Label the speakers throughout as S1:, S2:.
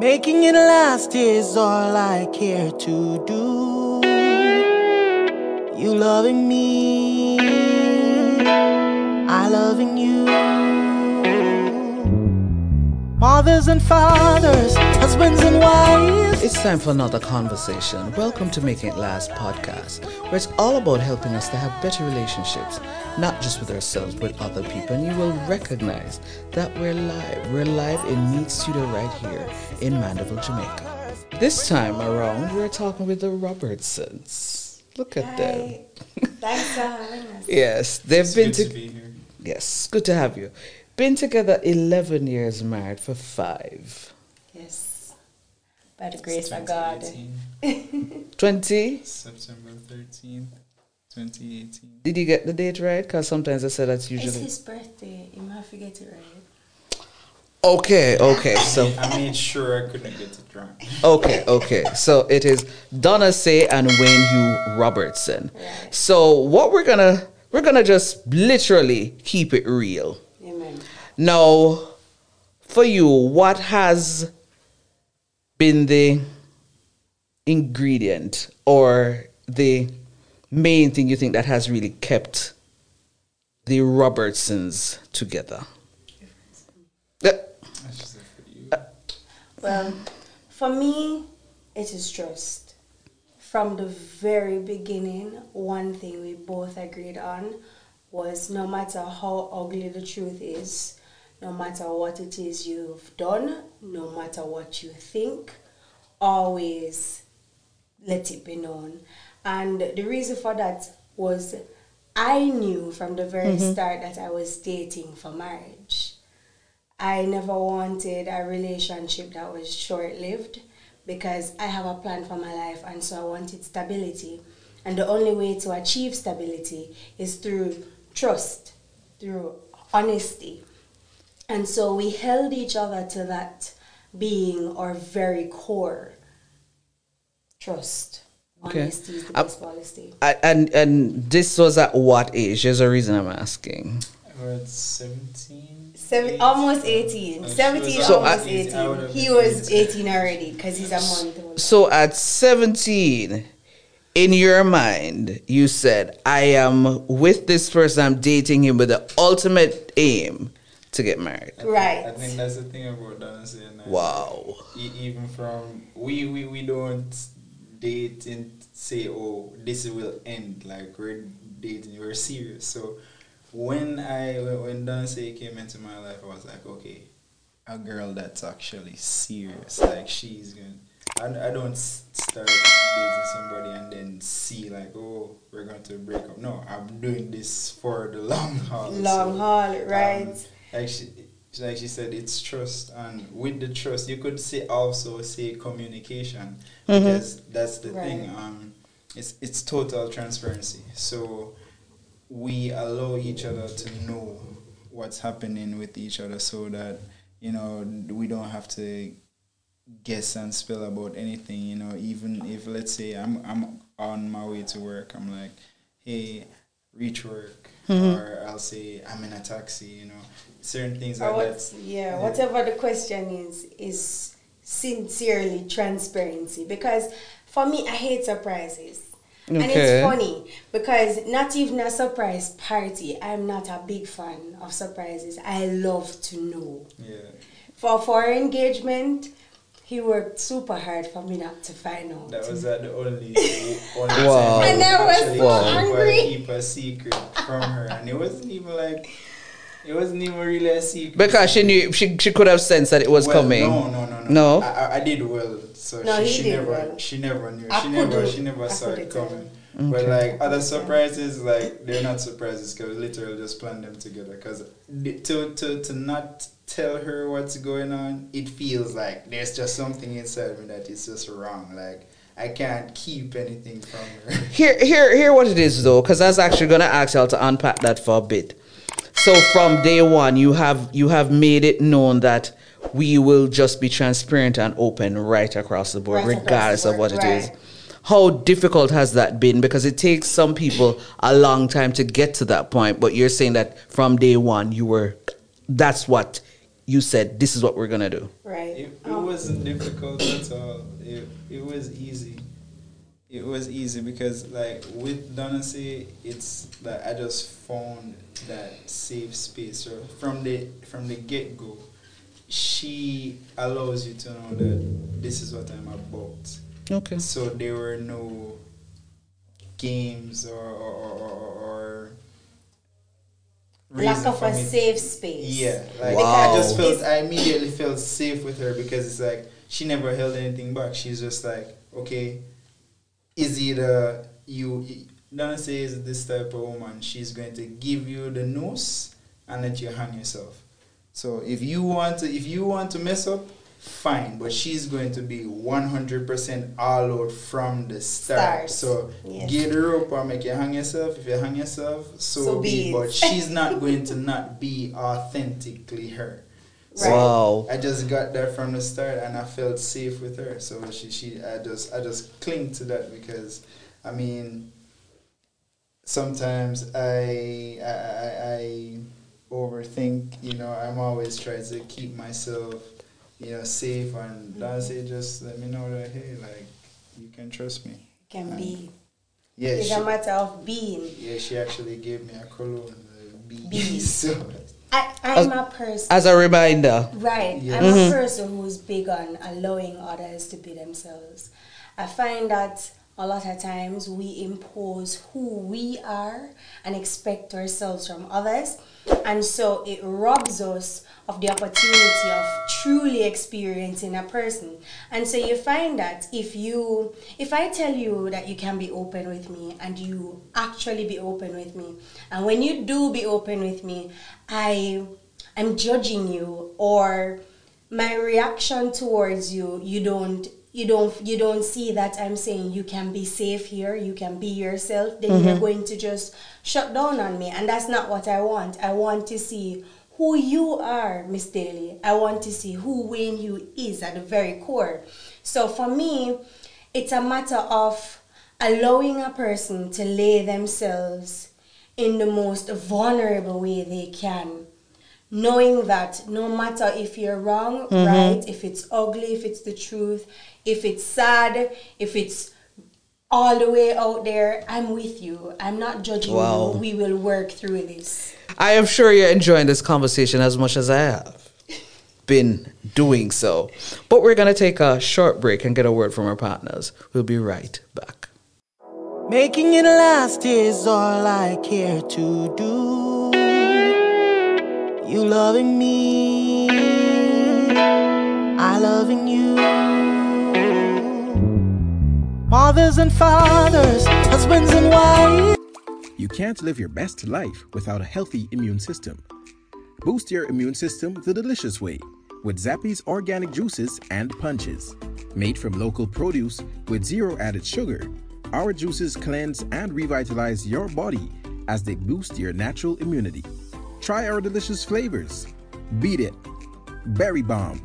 S1: Making it last is all I care to do. You loving me, I loving you. Mothers and fathers, husbands and wives.
S2: It's time for another conversation. Welcome to Making It Last podcast, where it's all about helping us to have better relationships, not just with ourselves, but with other people. And you will recognize that we're live. We're live in Meet Studio right here in Mandeville, Jamaica. This time around, we're talking with the Robertsons. Look at them.
S3: Thanks for having us.
S2: Yes, they've
S4: It's
S2: been
S4: good
S2: to.
S4: to be here.
S2: yes, good to have you. Been together 11 years, married for five.
S3: Yes. By the grace of God.
S2: 20?
S4: September 13th, 2018.
S2: Did you get the date right? Because sometimes I say that's
S3: It's
S2: usually.
S3: his birthday. You might forget it right.
S2: Okay, okay, so.
S4: I made sure I couldn't get it wrong.
S2: Okay, okay. So it is Donnahce and Wayne Hugh Robertson.
S3: Right.
S2: So what we're gonna we're gonna just literally keep it real.
S3: Amen.
S2: Now, for you, what has been the ingredient or the main thing you think that has really kept the Robertsons together? Uh.
S3: Well, for me, it is trust. From the very beginning, one thing we both agreed on was no matter how ugly the truth is, no matter what it is you've done, no matter what you think, always let it be known. And the reason for that was I knew from the very mm-hmm. start that I was dating for marriage. I never wanted a relationship that was short lived because I have a plan for my life and so I wanted stability. And the only way to achieve stability is through trust, through honesty. And so we held each other to that being our very core. Trust.
S2: Okay.
S3: Honesty is the
S2: Um,
S3: best policy.
S2: I- and and this was at what age? There's a reason I'm asking.
S4: I was 17.
S3: Seven,
S4: 18.
S3: almost 18.
S4: Oh,
S3: 17,
S2: So
S3: almost
S2: I-
S3: 18. He was
S4: 18.
S3: 18 already because he's a month old.
S2: So at 17, in your mind, you said, I am with this person, I'm dating him with the ultimate aim to get married.
S4: I think-
S3: Right.
S4: I think that's the thing about Donna saying that.
S2: Wow.
S4: Even from we, we we don't date and say oh this will end like we're dating we're serious so when i when- when Donnahce came into my life i was like okay a girl that's actually serious like she's gonna. I, I don't start dating somebody and then see like oh we're going to break up no i'm doing this for the long haul
S3: Long
S4: So,
S3: haul, right?
S4: um, like she, like she said, it's trust, and with the trust, you could say also say communication because that's the thing. Um, it's it's total transparency. So we allow each other to know what's happening with each other, so that you know we don't have to guess and spill about anything. You know, even if let's say I'm I'm on my way to work, I'm like, hey, reach work, or I'll say I'm in a taxi. You know, certain things
S3: Or
S4: like
S3: what,
S4: that.
S3: yeah, whatever the question is, is sincerely transparency. Because for me, I hate surprises. And it's funny because not even a surprise party, I'm not a big fan of surprises. I love to know.
S4: Yeah,
S3: For for our engagement, he worked super hard for me not to find out.
S4: that was uh, the only only
S2: Wow.
S4: time
S3: And I was
S4: actually
S3: so
S4: keep
S3: angry.
S4: keep a secret from her, and it wasn't even like it wasn't even really a secret
S2: Because she knew, she, she could have sensed that it was
S4: Well,
S2: coming.
S4: No, no, no, no.
S2: No?
S4: I, I- I did well, so
S3: No,
S4: she, she
S3: did
S4: never,
S3: well.
S4: she never knew.
S3: I
S4: she never,
S3: couldn't-
S4: she never
S3: I
S4: saw it
S3: couldn't tell.
S4: coming. But like other surprises, like they're not surprises because we literally just planned them together. Because to to to not tell her what's going on, it feels like there's just something inside me that is just wrong. Like I can't keep anything from her.
S2: Here, here, here, what it is though, because I was actually gonna ask y'all to unpack that for a bit. So from day one, you have you have made it known that we will just be transparent and open right across the board,
S3: Right across the
S2: regardless of
S3: board,
S2: what it is. How difficult has that been? Because it takes some people a long time to get to that point. But you're saying that from day one, you were, that's what you said this is what we're gonna do?
S3: Right.
S4: It, it
S3: Um,
S4: wasn't difficult at all. It, it was easy. It was easy because like with Donnahce, it's that I just found that safe space. So from the from the get go, she allows you to know that this is what I'm about.
S2: Okay.
S4: So there were no games or or, or, or, or
S3: lack of a
S4: me-
S3: safe space.
S4: yeah, like
S2: Wow.
S4: I just felt I immediately felt safe with her because it's like she never held anything back. She's just like, okay, is either you Donna says this type of woman, she's going to give you the nose and let you hang yourself. So if you want to if you want to mess up, fine. But she's going to be one hundred percent all out from the start.
S3: Start.
S4: So
S3: Yes.
S4: get her up or make you hang yourself. If you hang yourself, so,
S3: So
S4: be.
S3: be.
S4: But she's not going to not be authentically her.
S3: Right.
S2: Wow.
S4: I just got there from the start, and I felt safe with her. So she, she, I just, I just cling to that because, I mean, sometimes I, I, I, I overthink. You know, I'm always trying to keep myself, you know, safe. And that's it. Just let me know that hey, like, you can trust me.
S3: Can be.
S4: Yeah,
S3: It's
S4: she,
S3: a matter of being.
S4: yeah, she actually gave me a cologne, uh, bee.
S3: Bee.
S4: so
S3: I, I'm a person.
S2: As a reminder.
S3: Right.
S4: Yeah.
S3: I'm a mm-hmm. person who's big on allowing others to be themselves. I find that a lot of times we impose who we are and expect ourselves from others. And so it robs us of the opportunity of truly experiencing a person. And so you find that if you if I tell you that you can be open with me and you actually be open with me, and when you do be open with me, I I'm judging you or my reaction towards you you don't you don't you don't see that I'm saying you can be safe here you can be yourself then you're mm-hmm. going to just shut down on me. And that's not what I want. I want to see who you are Miss Daly. I want to see who Wayne Hugh is at the very core. So for me it's a matter of allowing a person to lay themselves in the most vulnerable way they can knowing that no matter if you're wrong, mm-hmm. right, if it's ugly, if it's the truth, if it's sad, if it's all the way out there, I'm with you. I'm not judging
S2: Wow.
S3: you. We will work through this.
S2: I am sure you're enjoying this conversation as much as I have been doing so. But we're going to take a short break and get a word from our partners. We'll be right back.
S1: Making it last is all I care to do. You loving me, I loving you. Mothers and fathers, husbands and wives.
S5: You can't live your best life without a healthy immune system. Boost your immune system the delicious way with Zappy's organic juices and punches. Made from local produce with zero added sugar, our juices cleanse and revitalize your body as they boost your natural immunity. Try our delicious flavors. Beat it, Berry Bomb,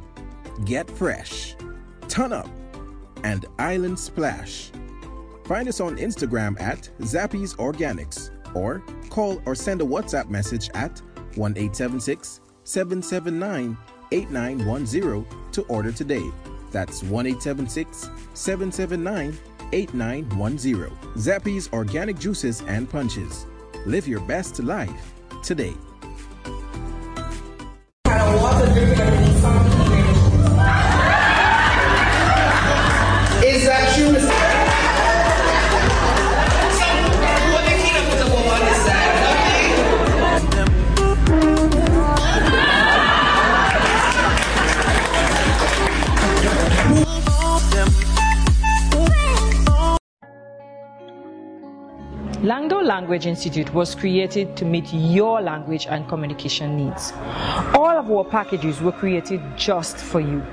S5: Get Fresh, Ton Up, and Island Splash. Find us on Instagram at Zappy's Organics or call or send a WhatsApp message at 1 876 779 8910 to order today. That's 1 876 779 8910. Zappy's Organic Juices and Punches. Live your best life today.
S6: Langdo Language Institute was created to meet your language and communication needs. All of our packages were created just for you.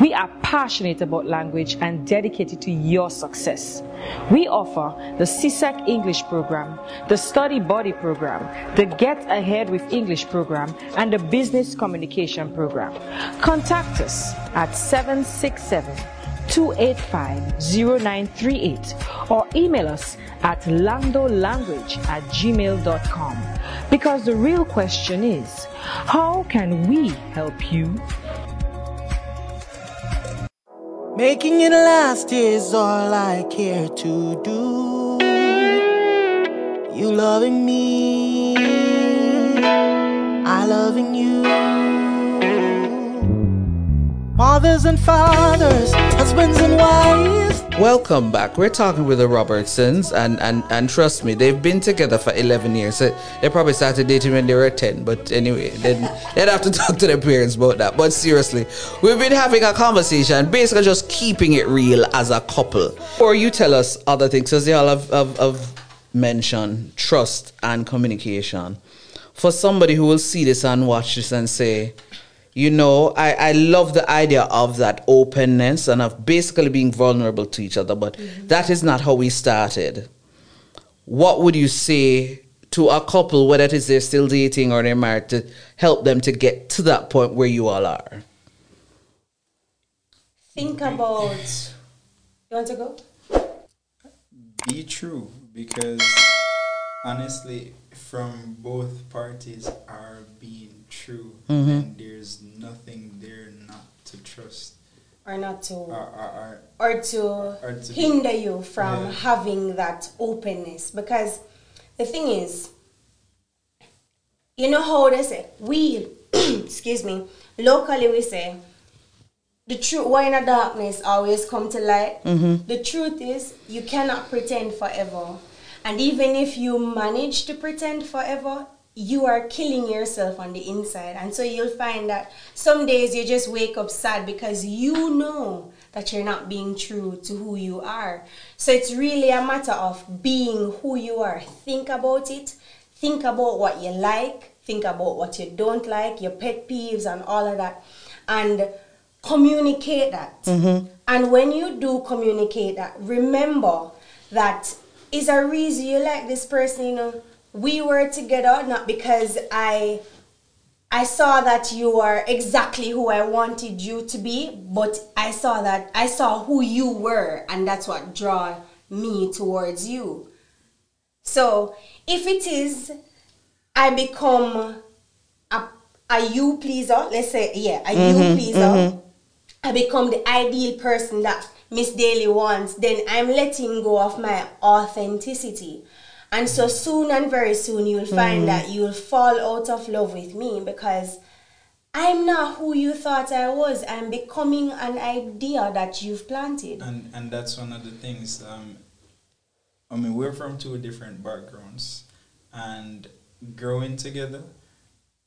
S6: We are passionate about language and dedicated to your success. We offer the CSEC English program, the Study Body program, the Get Ahead with English program, and the Business Communication program. Contact us at 767 285-0938 or email us at landolanguage at gmail.com because the real question is How can we help you?
S1: Making it last is all I care to do. You loving me, I loving you. Mothers and fathers, husbands and wives.
S2: Welcome back. We're talking with the Robertsons, and, and, and trust me, they've been together for 11 years. So they probably started dating when they were 10, but anyway, then they'd have to talk to their parents about that. But seriously, we've been having a conversation, basically just keeping it real as a couple. Or you tell us other things, as they all have, have, have mentioned trust and communication. For somebody who will see this and watch this and say, you know, I, I love the idea of that openness and of basically being vulnerable to each other, but mm-hmm. that is not how we started. What would you say to a couple, whether it is they're still dating or they're married, to help them to get to that point where you all are?
S3: Think about. You want to go?
S4: be true because honestly from both parties are being true mm-hmm. and there's nothing there not to trust.
S3: Or not to.
S4: or, or,
S3: or to,
S4: Or to-
S3: hinder you from
S4: Yeah.
S3: having that openness. Because the thing is you know how they say we excuse me locally we say the truth why in the darkness always come to light? Mm-hmm. The truth is you cannot pretend forever. And even if you manage to pretend forever you are killing yourself on the inside. And so you'll find that some days you just wake up sad because you know that you're not being true to who you are. So it's really a matter of being who you are. Think about it. Think about what you like. Think about what you don't like your pet peeves and all of that. And communicate that. Mm-hmm. And when you do communicate that remember that is a reason you like this person you know we were together not because i I saw that you are exactly who I wanted you to be, but I saw that I saw who you were, and that's what draw me towards you. So if it is, I become a, a you pleaser. Let's say yeah, a you mm-hmm, pleaser. Mm-hmm. I become the ideal person that Miss Daly wants. Then I'm letting go of my authenticity. And so soon and very soon you'll find that you'll fall out of love with me because I'm not who you thought I was. I'm becoming an idea that you've planted.
S4: and and that's one of the things um i mean we're from two different backgrounds and growing together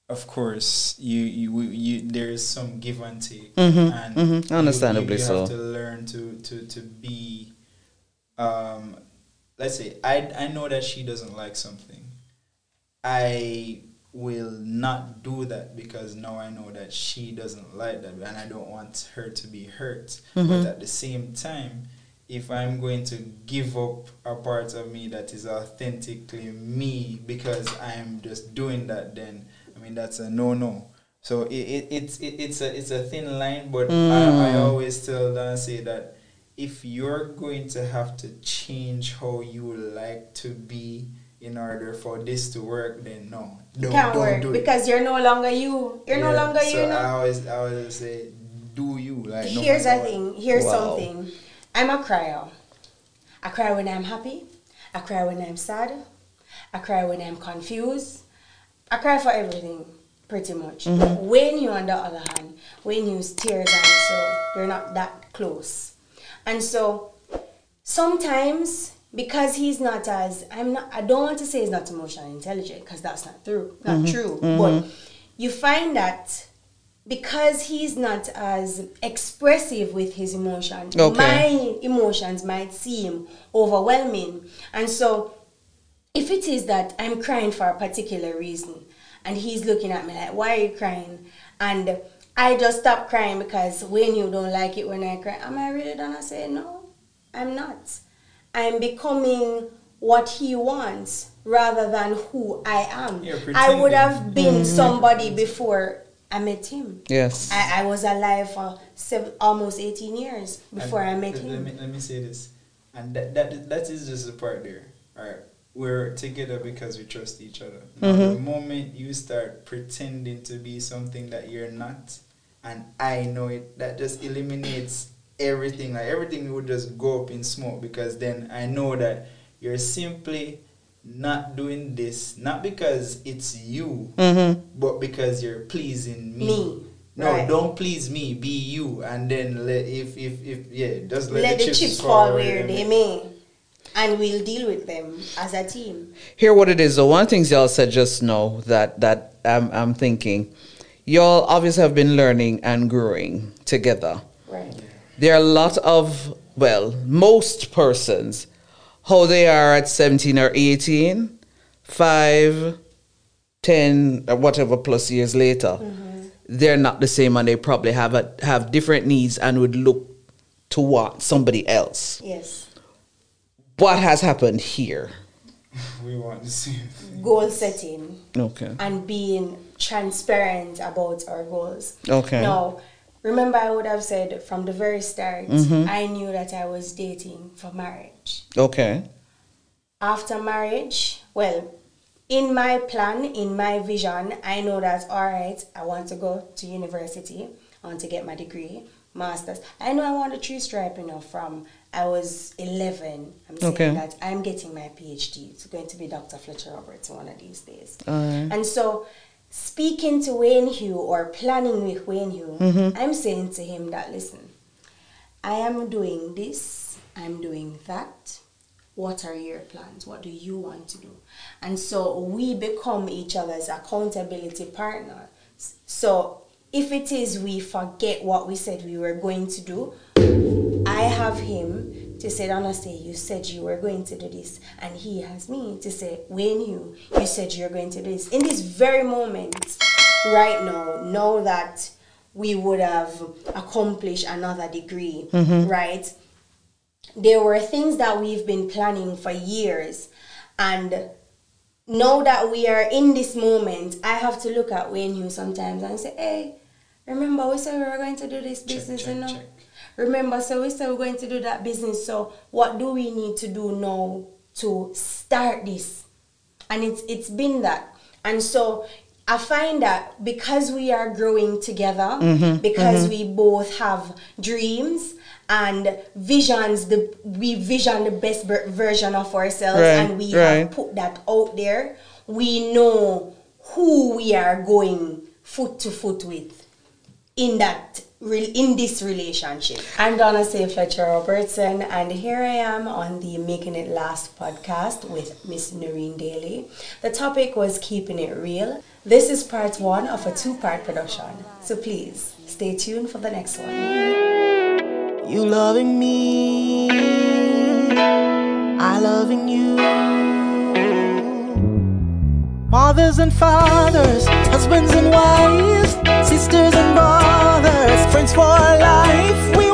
S4: of course you you, you there is some give and take and
S2: mhm,
S4: you-
S2: understandably
S4: you, you
S2: so.
S4: have to learn to to to be um let's say i i know that she doesn't like something I will not do that because now I know that she doesn't like that and I don't want her to be hurt. But mm-hmm. at the same time, if I'm going to give up a part of me that is authentically me because I'm just doing that, then I mean that's a no no. So it, it it's it, it's a it's a thin line, but I, I mm. always tell them say that if you're going to have to change how you like to be in order for this to work, then no, don't,
S3: Can't
S4: don't
S3: work
S4: do it.
S3: because you're no longer you. You're no longer
S4: so
S3: you. you know?
S4: I always I always say, do you like? no
S3: Here's a
S4: what.
S3: thing. Here's
S2: Wow.
S3: something. I'm a crier. I cry when I'm happy. I cry when I'm sad. I cry when I'm confused. I cry for everything, pretty much. Mm-hmm. When you, on the other hand, when you tears and so you're not that close. And so sometimes because he's not as I'm not I don't want to say he's not emotionally intelligent because that's not true. Not mm-hmm. true. Mm-hmm. But you find that because he's not as expressive with his emotions,
S2: Okay.
S3: my emotions might seem overwhelming. And so if it is that I'm crying for a particular reason and he's looking at me like, why are you crying? And I just stop crying because when you don't like it when I cry, am I really done? I say, no, I'm not. I'm becoming what he wants rather than who I am. I would have mm-hmm. been somebody before I met him.
S2: Yes.
S3: I, I was alive for seven, almost 18 years before I
S4: And
S3: met
S4: let,
S3: him.
S4: Let me, let me say this, and that, that that is just the part there. All right, we're together because we trust each other. Now, mm-hmm. the moment you start pretending to be something that you're not, and I know it, that just eliminates everything. Like everything would just go up in smoke because then I know that you're simply not doing this not because it's you, mm-hmm. but because you're pleasing me.
S3: Me,
S4: No,
S3: right.
S4: don't please me. Be you, and then let if if if yeah, just let,
S3: Let,
S4: the,
S3: the chips,
S4: fall
S3: fall
S4: where
S3: where
S4: they
S3: they may, and we'll deal with them as a team.
S2: Hear what it is. though. one of the things y'all said just now that that I'm I'm thinking, y'all obviously have been learning and growing together.
S3: Right.
S2: There are a lot of well, most persons, how they are at 17 or 18, 5, 10, or whatever plus years later, mm-hmm. they're not the same and they probably have a, have different needs and would look to want somebody else.
S3: Yes.
S2: What has happened here?
S4: we want the same.
S3: Goal setting
S2: Okay.
S3: and being transparent about our goals.
S2: Okay.
S3: Now, remember, I would have said from the very start,
S2: Mm-hmm.
S3: I knew that I was dating for marriage.
S2: Okay.
S3: After marriage, well, in my plan, in my vision, I know that all right, I want to go to university. I want to get my degree, master's. I know I want a tree stripe, you know, from I was 11. I'm saying
S2: Okay.
S3: that I'm getting my PhD. It's going to be Dr. Fletcher Robertson of these days. And so, speaking to Wayne Hugh or planning with Wayne Hugh, mm-hmm. I'm saying to him that listen, I am doing this, I'm doing that. What are your plans? What do you want to do? And so we become each other's accountability partner. So if it is we forget what we said we were going to do, I have him to say, honestly, you said you were going to do this. And he has me to say, Wayne, you, you said you're going to do this. In this very moment, right now, know that we would have accomplished another degree, mm-hmm. right? There were things that we've been planning for years. And now that we are in this moment, I have to look at Wayne Hughes sometimes and say, hey, remember we said we were going to do this business,
S4: check,
S3: you know?
S4: check.
S3: Remember, so we said we're going to do that business. So what do we need to do now to start this? And it's it's been that. And so I find that because we are growing together, mm-hmm, because mm-hmm. we both have dreams and visions, the we vision the best ver- version of ourselves,
S2: Right,
S3: and we
S2: right.
S3: have put that out there. We know who we are going foot to foot with in that in this relationship. I'm Donnahce Fletcher Robertson, and here I am on the Making It Last podcast with Miss Noreen Daly. The topic was keeping it real. This is part one of a two-part production, so please stay tuned for the next one.
S1: You loving me, I loving you. Mothers and fathers, husbands and wives, sisters and brothers, friends for life. We